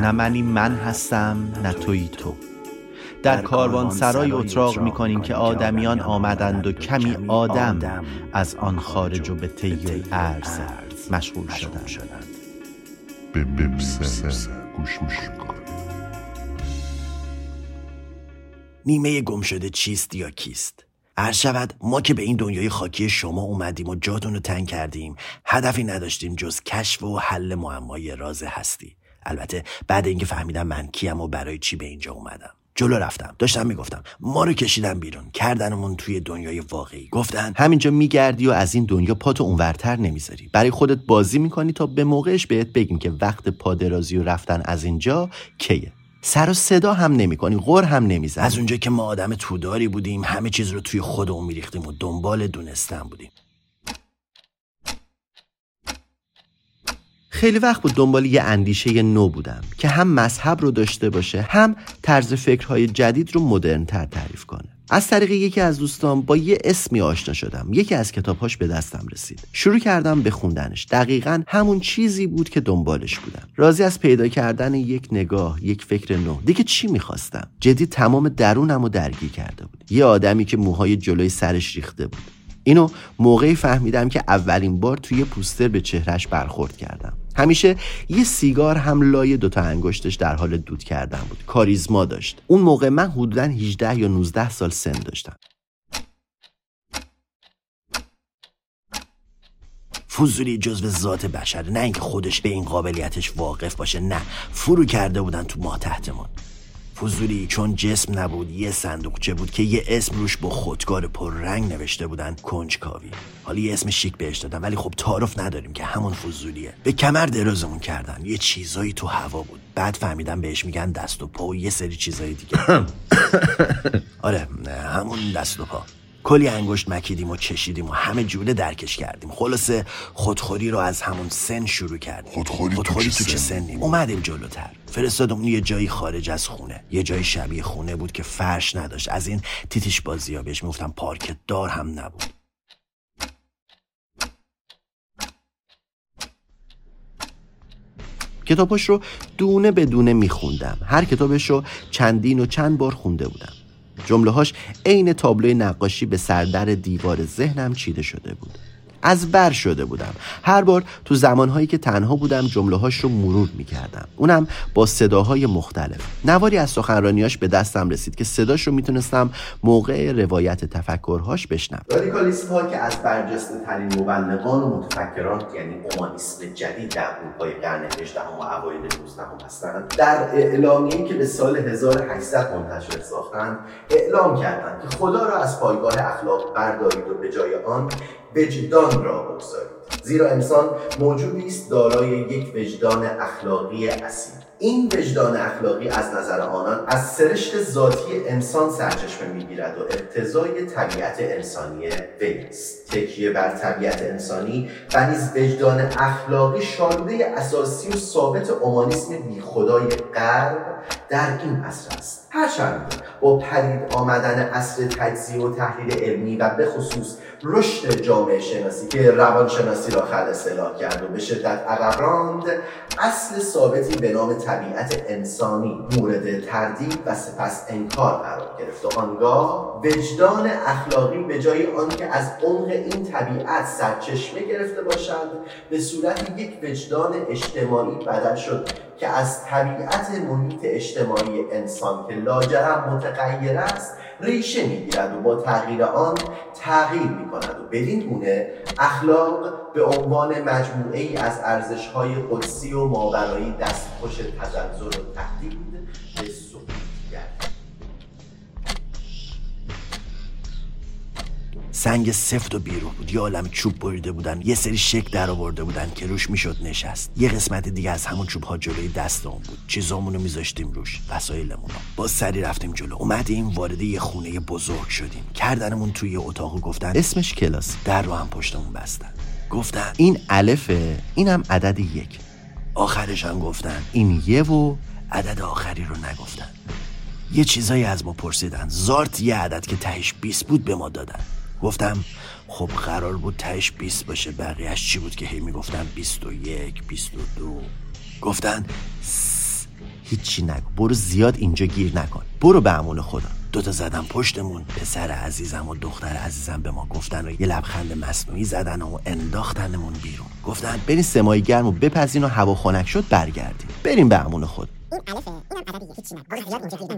نه منی من هستم نه توی تو. در کاروان سرای اتراق می کنیم که آدمیان آمدند و کمی آدم از آن خارج و به طی ارز مشغول شدند. به گوش نیمه گم شده چیست یا کیست؟ هر شود ما که به این دنیای خاکی شما اومدیم و جاتون رو تنگ کردیم هدفی نداشتیم جز کشف و حل معمای راز هستی. البته بعد اینکه فهمیدم من کیم و برای چی به اینجا اومدم. جلو رفتم. داشتم می‌گفتم ما رو کشیدن بیرون. کردنمون توی دنیای واقعی. گفتن همینجا میگردی و از این دنیا پاتو اونورتر نمی‌ذاری. برای خودت بازی می‌کنی تا به موقعش بهت بگیم که وقت پادرازی و رفتن از اینجا کیه. سر و صدا هم نمی کنی غور هم نمی‌زنی. از اونجا که ما آدم توداری بودیم همه چیز رو توی خودمون میریختیم و دنبال دونستن بودیم. خیلی وقت بود دنبال یه اندیشه نو بودم که هم مذهب رو داشته باشه هم طرز فکرهای جدید رو مدرنتر تعریف کنه. از طریق یکی از دوستان با یه اسمی آشنا شدم. یکی از کتابهاش به دستم رسید. شروع کردم به خوندنش. دقیقا همون چیزی بود که دنبالش بودم. راضی از پیدا کردن یک نگاه یک فکر نو. دیگه چی می‌خواستم؟ جدی تمام درونم رو درگیر کرده بود. یه آدمی که موهای جلوی سرش ریخته بود. اینو موقعی فهمیدم که اولین بار توی پوستر به چهرش برخورد کردم. همیشه یه سیگار هم لای دوتا انگشتش در حال دود کردن بود. کاریزما داشت. اون موقع من حدودا 18 یا 19 سال سن داشتم. فضولی جزو ذات بشر نه اینکه خودش به این قابلیتش واقف باشه نه. فرو کرده بودن تو ما تحتمون. فضولی چون جسم نبود یه صندوقچه بود که یه اسم روش با خودکار رنگ نوشته بودن کنجکاوی. حالا یه اسم شیک بهش دادن ولی خب تعارف نداریم که همون فضولیه. به کمر درازمون کردن یه چیزایی تو هوا بود. بعد فهمیدم بهش میگن دست و پا و یه سری چیزایی دیگه. آره همون دست و پا. کلی انگشت مکیدیم و چشیدیم و همه جوله درکش کردیم. خلاصه خودخوری رو از همون سن شروع کردیم. خودخوری, خودخوری تو, چه سنیم اومدیم جلوتر. فرستادم یه جایی خارج از خونه. یه جایی شبیه خونه بود که فرش نداشت. از این تیتیش بازی ها بهش می‌گفتم پارکت دار هم نبود. کتابش رو دونه به دونه میخوندم. هر کتابش رو چندین و چند بار خونده بودم. جمله هاش عین تابلوی نقاشی به سردر دیوار ذهنم چیده شده بود. از بر شده بودم. هر بار تو زمانهایی که تنها بودم جمله هاش رو مرور می‌کردم. اونم با صداهای مختلف. نواری از سخنرانیاش به دستم رسید که صداش رو می‌تونستم موقع روایت تفکرهاش بشنم رادیکالیست ها که از برجسته ترین مبلغان و متفکران یعنی اومانیسم جدید در اروپای قرن 18 و اوایل 19 هستند در اعلامیه‌ای که به سال 1800 منتشر ساختند اعلام کردند که خدا را از پایگاه اخلاق بردارید و به جای آن وجدان را بگذارید. زیرا انسان موجودی است دارای یک وجدان اخلاقی اصیل. این وجدان اخلاقی از نظر آنان از سرشت ذاتی انسان سرچشمه می‌گیرد و اقتضای طبیعت انسانی وی است. تکیه بر طبیعت انسانی و نیز وجدان اخلاقی شالوده اساسی و ثابت اومانیسم بیخدای غرب در این عصر است. هرچند با پدید آمدن عصر تجزیه و تحلیل علمی و به خصوص رشد جامعه شناسی که روانشناسی را خل اصطلاح کرد و به شدت عقب راند اصل ثابتی به نام طبیعت انسانی مورد تردید و سپس انکار قرار گرفت و آنگاه وجدان اخلاقی به جای آنکه از عمق این طبیعت سرچشمه گرفته باشد به صورت یک وجدان اجتماعی بدل شد. که از طبیعت محیط اجتماعی انسان که لاجرم متغیر است ریشه می‌گیرد و با تغییر آن تغییر می کند و بدین گونه اخلاق به عنوان مجموعه ای از ارزش های قدسی و ماورایی دستخوش تزلزل و تهدید سنگ سفت و بیرو بود. یه عالم چوب بریده بودن. یه سری شک در آورده بودن که روش می‌شد نشست. یه قسمت دیگه از همون چوب ها جلوی دست اون بود. چیزامون رو میذاشتیم روش وسایلمون با سری رفتیم جلو. اومدیم وارد یه خونه بزرگ شدیم. کردنمون توی اتاق گفتن اسمش کلاس. در رو هم پشتمون بستن. گفتن این الفه اینم عدد یک. آخرش هم گفتن این یه و عدد آخری رو نگفتن. یه چیزایی از ما پرسیدن. زارت یه عدد که تهش 20 بود به ما دادن. گفتم خب قرار بود تهش 20 باشه بقیهش چی بود که هی می‌گفتن؟ 21 22 گفتن هیچی نگو. برو زیاد اینجا گیر نکن. برو به امون خدا. دوتا زدم پشتمون. پسر عزیزم و دختر عزیزم به ما گفتن و یه لبخند مصنوعی زدن و انداختنمون بیرون. گفتن برین سمای گرم و بپزین و هوا خنک شد برگردیم. بریم به امون خود الفه. هیچی خدا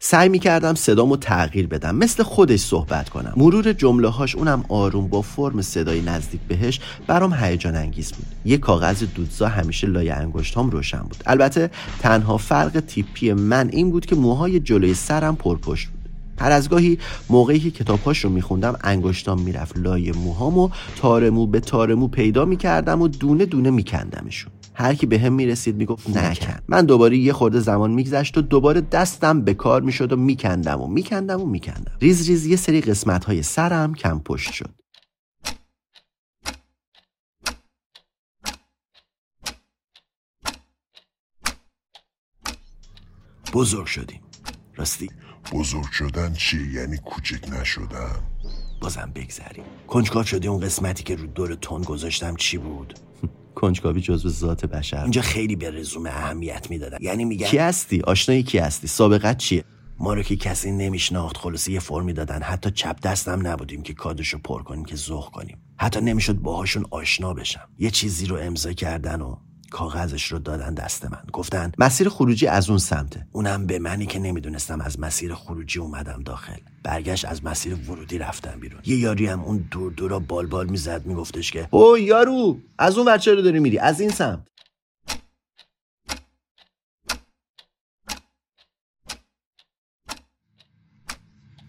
سعی می‌کردم صدامو تغییر بدم مثل خودش صحبت کنم. مرور جمله هاش اونم آروم با فرم صدای نزدیک بهش برام هیجان انگیز بود. یه کاغذ دودزا همیشه لای انگشتام روشن بود. البته تنها فرق تیپی من این بود که موهای جلوی سرم پرپشت بود. هر از گاهی موقعی که کتابهاش رو میخوندم انگشتام می‌رفت لای موهام و تارمو به تارمو پیدا می‌کردم و دونه دونه میکندمشون. هر کی بهم می‌رسید می‌گفت نکن من دوباره یه خورده زمان میگذشت و دوباره دستم به کار می‌شد و میکندم و میکندم و میکندم. ریز ریز یه سری قسمت های سرم کم پشت شد. بزرگ شدیم. راستی. بزرگ شدن چی؟ یعنی کوچک نشدن؟ بازم بگذریم. کنجکاو شدی اون قسمتی که رو دور تون گذاشتم چی بود؟ کنجکاوی جزو ذات بشر. اینجا خیلی به رزومه اهمیت می‌دادن. یعنی میگن کی هستی؟ آشنایی کی هستی؟ سابقت چیه؟ ما رو که کسی نمیشناخت خلاصه یه فرمی دادن. حتی چپ دستم نبودیم که کادشو پر کنیم که ذوق کنیم. حتی نمی‌شد باهاشون آشنا بشم. یه چیزی رو امضا کردن و کاغذش رو دادن دست من. گفتن مسیر خروجی از اون سمته. اونم به منی که نمی‌دونستم از مسیر خروجی اومدم داخل. برگشت از مسیر ورودی رفتم بیرون. یه یاری هم اون دور دورا بال بال می‌زد میگفتش که او یارو از اون ور رو داری میری؟ از این سمت.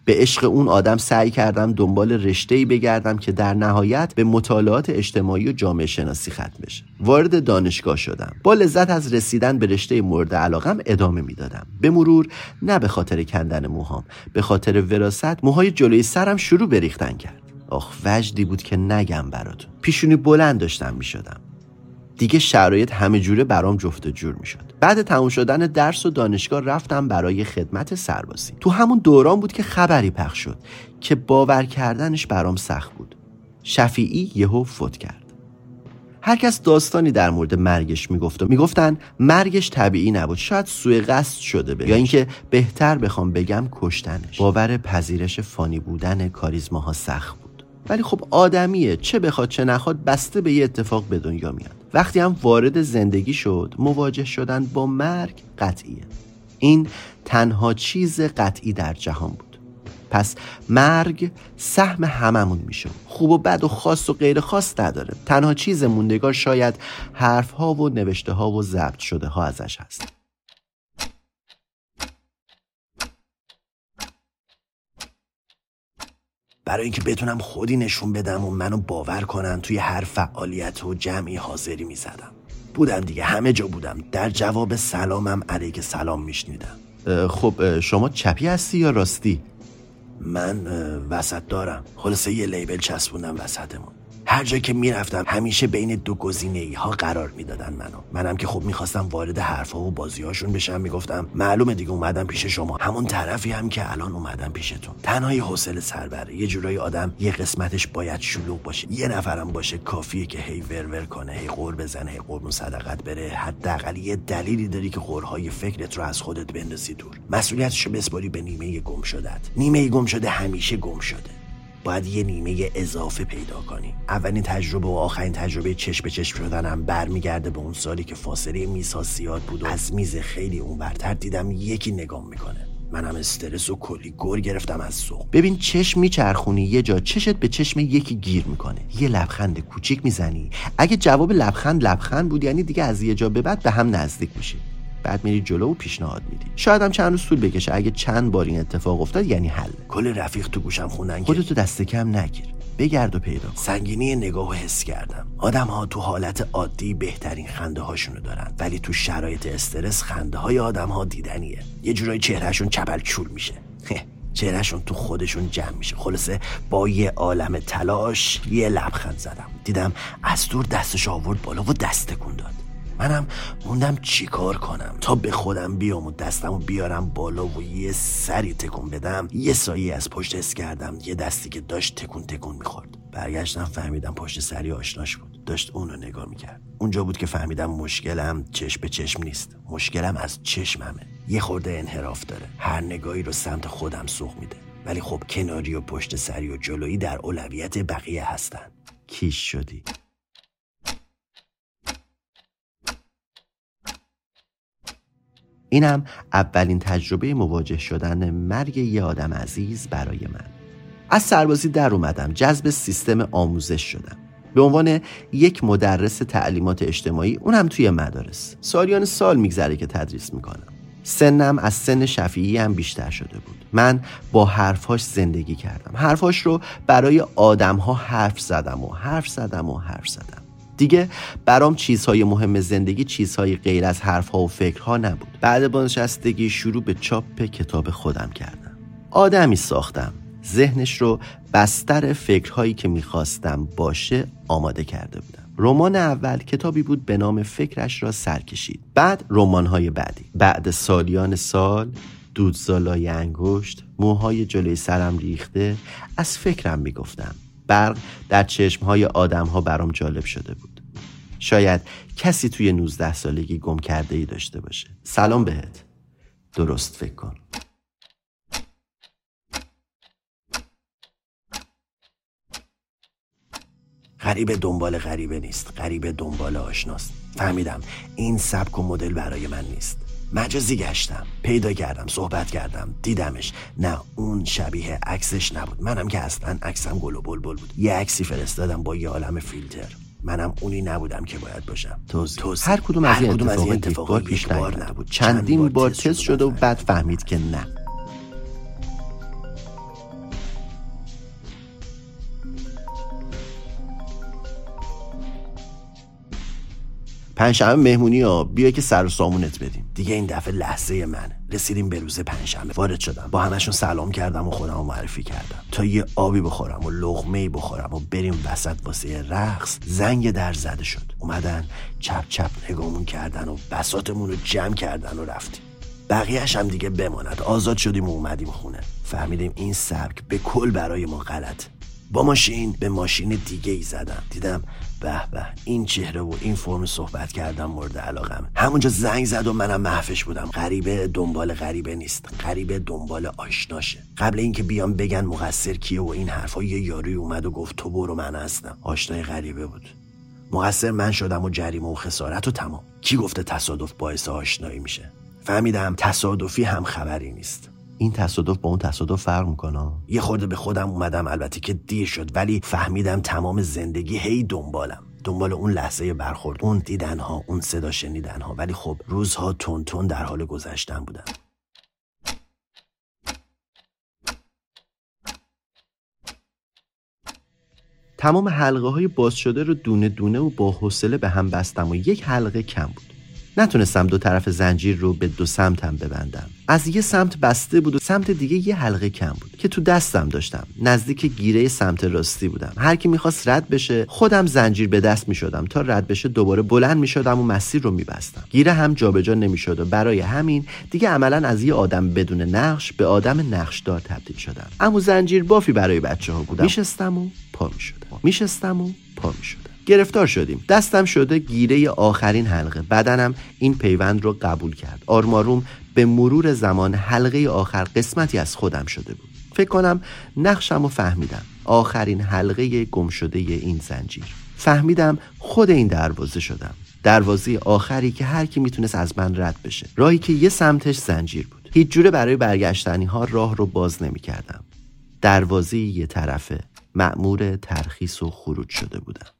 به عشق اون آدم سعی کردم دنبال رشته ای بگردم که در نهایت به مطالعات اجتماعی و جامعه شناسی ختم بشه. وارد دانشگاه شدم. با لذت از رسیدن به رشته مورد علاقم ادامه می‌دادم. به مرور نه به خاطر کندن موهام به خاطر وراست موهای جلوی سرم شروع بریختن کرد. آخ وجدی بود که نگم براتون. پیشونی بلند داشتم می‌شدم. دیگه شرایط همه جوره برام جفت جور می‌شد. بعد تموم شدن درس و دانشگاه رفتم برای خدمت سربازی. تو همون دوران بود که خبری پخش شد که باور کردنش برام سخت بود. شفیعی یهو فوت کرد. هر کس داستانی در مورد مرگش می‌گفت و می‌گفتن مرگش طبیعی نبود. شاید سوء قصد شده به یا اینکه بهتر بخوام بگم کشتنش. باور پذیرش فانی بودن کاریزماها سخت بود. ولی خب آدمیه چه بخواد چه نخواد بسته به یه اتفاق به دنیا میاد. وقتی هم وارد زندگی شد مواجه شدن با مرگ قطعیه. این تنها چیز قطعی در جهان بود. پس مرگ سهم هممون میشه. خوب و بد و خاص و غیر خاص نداره. تنها چیز موندگار شاید حرف ها و نوشته ها و ضبط شده ها ازش هست. برای اینکه بتونم خودی نشون بدم و منو باور کنن توی هر فعالیت و جمعی حاضری می‌زدم. بودم دیگه همه جا بودم. در جواب سلامم علیک سلام میشنیدم. خب شما چپی هستی یا راستی؟ من وسط دارم. خلاصه یه لیبل چسبوندم وسطمون. هر جا که می‌رفتم همیشه بین دو گزینه ای ها قرار می‌دادن منو. منم که خب می‌خواستم وارد حرفها و بازیهاشون بشم می‌گفتم معلومه دیگه اومدم پیش شما. همون طرفی هم که الان اومدم پیشتون. تنهای حوصله سربره یه جورایی آدم یه قسمتش باید شلوغ باشه. یه نفرم باشه کافیه که هی ورور کنه هی قور بزنه هی قربون صدقت بره. حداقل یه دلیلی داری که قورهای فکرت رو از خودت بندازی دور. مسئولیتشو بسپاری به نیمه گم شدت نیمه گم شده همیشه گم شده. باید یه نیمه اضافه پیدا کنی. اولین تجربه و آخرین تجربه چشم به چشم شدنم برمیگرده به اون سالی که فاصله میز زیاد بود و از میز خیلی اون برتر دیدم یکی نگام می‌کنه. منم استرس و کلی گور گرفتم از سوق ببین چشم میچرخونی یه جا چشت به چشم یکی گیر می‌کنه. یه لبخند کوچیک می‌زنی. اگه جواب لبخند لبخند بود یعنی دیگه از یه جا به بعد به هم نزدیک میشی. بعد میری جلو و پیشنهاد میدی. شاید هم چند روز طول بکشه. اگه چند بار این اتفاق افتاد یعنی حل. کل رفیق تو گوشم خوندن که خودتو دست کم نگیر. بگرد و پیدا کن. سنگینی نگاه حس کردم. آدم ها تو حالت عادی بهترین خنده هاشونو دارن. ولی تو شرایط استرس خنده های آدم ها دیدنیه. یه جورایی چهرهشون چپل چول میشه. چهرهشون تو خودشون جمع میشه. خلاصه با یه عالم تلاش یه لبخند زدم. دیدم از دور دستش آورد بالا و دست تکون داد. منم موندم چیکار کنم. تا به خودم بیام و دستم و بیارم بالا و یه سری تکون بدم. یه سایه از پشت حس کردم یه دستی که داشت تکون تکون می‌خورد. برگشتم فهمیدم پشت سری آشناش بود. داشت اونو نگاه می‌کرد. اونجا بود که فهمیدم مشکلم چشم به چشم نیست. مشکلم از چشممه. یه خورده انحراف داره. هر نگاهی رو سمت خودم سوق میده. ولی خب کناری و پشت سری و جلویی در اولویت بقیه هستن. کیش شدی. اینم اولین تجربه مواجه شدن مرگ یه آدم عزیز برای من. از سربازی در اومدم جذب سیستم آموزش شدم. به عنوان یک مدرس تعلیمات اجتماعی اونم توی مدارس. سالیان سال میگذره که تدریس می‌کنم. سنم از سن شفیعی هم بیشتر شده بود. من با حرفاش زندگی کردم. حرفاش رو برای آدمها حرف زدم و حرف زدم و حرف زدم. دیگه برام چیزهای مهم زندگی چیزهای غیر از حرفها و فکرها نبود. بعد بازنشستگی شروع به چاپ کتاب خودم کردم. آدمی ساختم. ذهنش رو بستر فکرهایی که می‌خواستم باشه آماده کرده بودم. رمان اول کتابی بود به نام فکرش را سر کشید بعد رمان‌های بعدی. بعد سالیان سال دودزالای انگشت موهای جلوی سرم ریخته از فکرم می‌گفتم. برق در چشمهای آدمها برام جالب شده بود. شاید کسی توی 19 سالگی گم کرده ای داشته باشه. سلام بهت. درست فکر کن. غریبه دنبال غریبه نیست. غریبه دنبال آشناست. فهمیدم این سبک و مدل برای من نیست. مجازی گشتم. پیدا کردم صحبت کردم. دیدمش. نه اون شبیه عکسش نبود. منم که اصلا عکسم گل و بلبل بود. یه عکسی فرستادم با یه عالم فیلتر. منم اونی نبودم که باید باشم. توضیح. توضیح. هر کدوم از این اتفاقات پیش بار. نبود. چندین بار تست تست شده و بعد فهمید که نه. پنجشنبه مهمونی ها بیا که سر و سامونت بدیم. دیگه این دفعه لحظه منه رسیدیم به روز پنجشنبه وارد شدم. با همشون سلام کردم و خودم معرفی کردم. تا یه آبی بخورم و لغمه بخورم و بریم وسط واسه رقص. زنگ در زده شد. اومدن چپ چپ نگامون کردن و بساتمون رو جمع کردن و رفتیم. بقیهش هم دیگه بماند. آزاد شدیم و اومدیم خونه. فهمیدیم این سبک به کل برای ما غلط با ماشین به ماشین دیگه ای زدم. دیدم به به. این چهره و این فرم صحبت کردم مورد علاقم. همونجا زنگ زد و منم محفش بودم. غریبه دنبال غریبه نیست. غریبه دنبال آشناشه. قبل اینکه بیام بگن مقصر کیه و این حرفا یه یاروی اومد و گفت تو برو من هستم. آشنای غریبه بود. مقصر من شدم و جریمه و خسارت و تمام. کی گفته تصادف باعث آشنایی میشه؟ فهمیدم تصادفی هم خبری نیست. این تصادف با اون تصادف فرق می‌کنه. یه خورده به خودم اومدم البته که دیر شد ولی فهمیدم تمام زندگی هی دنبالم. دنبال اون لحظه برخورد اون دیدنها اون صدا شنیدنها. ولی خب روزها تون تون در حال گذشتن بودن تمام حلقه های باز شده رو دونه دونه و با حوصله به هم بستم و یک حلقه کم بود. نتونستم دو طرف زنجیر رو به دو سمت هم ببندم. از یه سمت بسته بود و سمت دیگه یه حلقه کم بود که تو دستم داشتم. نزدیک گیره سمت راستی بودم. هر کی می‌خواست رد بشه خودم زنجیر به دست می‌شدم تا رد بشه دوباره بلند می‌شدم و مسیر رو میبستم. گیره هم جابجا نمی‌شد و برای همین دیگه عملا از یه آدم بدون نقش به آدم نقشدار تبدیل شدم. اما زنجیر بافی برای بچه ها بودم. میشستم و پا می‌شدم. میشستم و پا می‌شدم. گرفتار شدیم. دستم شده گیره آخرین حلقه. بدنم این پیوند رو قبول کرد. آرماروم به مرور زمان حلقه آخر قسمتی از خودم شده بود. فکر کنم نقشم رو فهمیدم. آخرین حلقه گم شده این زنجیر. فهمیدم خود این دروازه شدم. دروازه آخری که هر کی می‌تونست از من رد بشه. راهی که یه سمتش زنجیر بود. هیچ جوره برای برگشتنی ها راه رو باز نمی کردم دروازه یه طرفه. مأمور ترخیص و خروج شده بودم.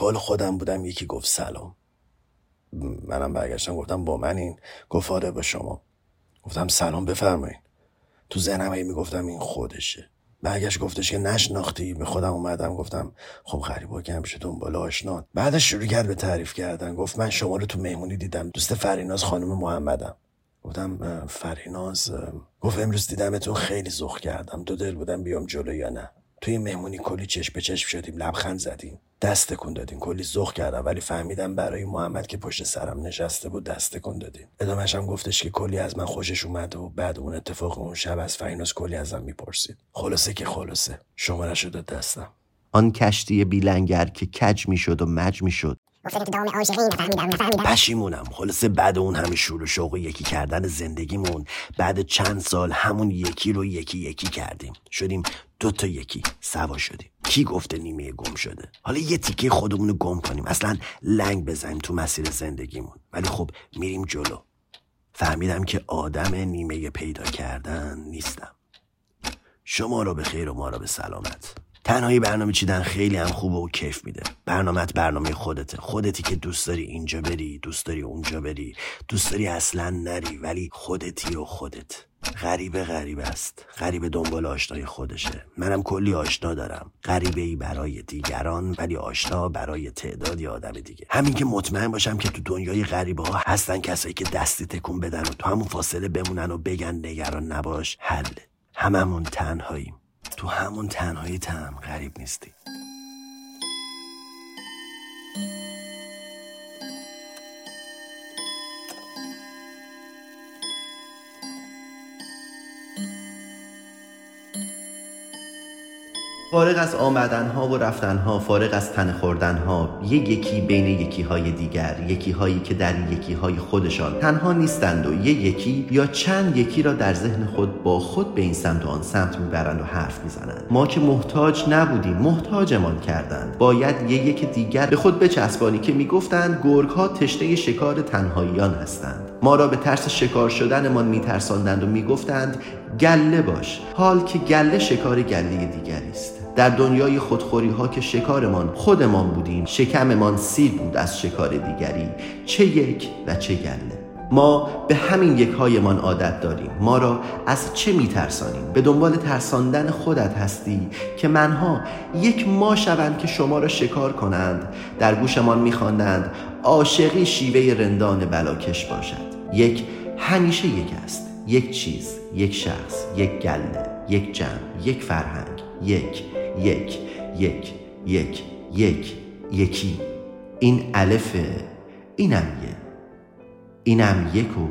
طول خودم بودم یکی گفت سلام. منم برگشتم گفتم با من این گفت آره با شما. گفتم سلام بفرمایین. تو ذهنم هی می‌گفتم این خودشه. برگشت گفتش که نشناختی؟ به خودم اومدم گفتم خب غریبا که همیشه دنبال آشنان بعدش شروع کرد به تعریف کردن. گفت من شما رو تو مهمونی دیدم. دوست فریناز خانم محمدم. گفتم فریناز گفت امروز دیدمتون خیلی زخ کردم. دو دل بودم بیام جلو یا نه. توی مهمونی کلی چشم به چشم شدیم لبخند زدیم دست کن دادیم کلی زخ کردم ولی فهمیدم برای محمد که پشت سرم نشسته بود دست کن دادیم. ادامهش هم گفتش که کلی از من خوشش اومد و بعد اون اتفاق اون شب از فیناز کلی ازم می‌پرسید. خلاصه که خلاصه. شما داد دستم. آن کشتی بیلنگر که کج می‌شد و مج می‌شد پشیمونم. خلاصه بعد اون همه شور و شوق یکی کردن زندگیمون بعد چند سال همون یکی رو یکی یکی کردیم. شدیم دو تا یکی سوا شدیم. کی گفته نیمه گم شده؟ حالا یه تیکه خودمون رو گم کنیم. اصلا لنگ بزنیم تو مسیر زندگیمون. ولی خب میریم جلو. فهمیدم که آدم نیمه پیدا کردن نیستم. شما رو به خیر و ما رو به سلامت. تنهایی برنامه چیدن خیلی هم خوبه و کیف میده. برنامهت برنامه خودته. خودتی که دوست داری اینجا بری دوست داری اونجا بری. دوست داری اصلا نری ولی خودتی و خودت. غریبه غریب است. غریبه دنبال آشنای خودشه. منم کلی آشنا دارم. غریبه ای برای دیگران ولی آشنا برای تعدادی آدم دیگه. همین که مطمئن باشم که تو دنیای غریبه ها هستن کسایی که دستی تکون بدن و تو همون فاصله بمونن و بگن نگران نباش حل. هممون تنهاییم. تو همون تنهایی تم غریب نیستی. فارغ از آمدنها و رفتنها فارغ از تن خوردنها یک یکی بین یکی های دیگر یکی هایی که در یکی های خودشان تنها نیستند و یک یکی یا چند یکی را در ذهن خود با خود به این سمت و آن سمت می‌برند و حرف می‌زنند. ما که محتاج نبودیم محتاجمان کردند. باید یک یک دیگر به خود بچسبانی که می‌گفتند گرگ ها تشنه شکار تنهاییان هستند. ما را به ترس شکار شدنمان میترساندند و می‌گفتند گله باش. حال که گله شکار گله دیگری است. در دنیای خودخوری ها که شکارمان خودمان بودیم شکممان سیر بود از شکار دیگری چه یک و چه گله. ما به همین یک هایمان عادت داریم. ما را از چه میترسانیم؟ به دنبال ترساندن خودت هستی که منها یک ما شوند که شما را شکار کنند در گوشمان میخواندند عاشقی شیوه رندان بلاکش باشد. یک همیشه یک است یک چیز یک شخص یک گله یک جمع یک فرهنگ یک یک یک یک یک یکی. این الفه اینم یک اینم یک و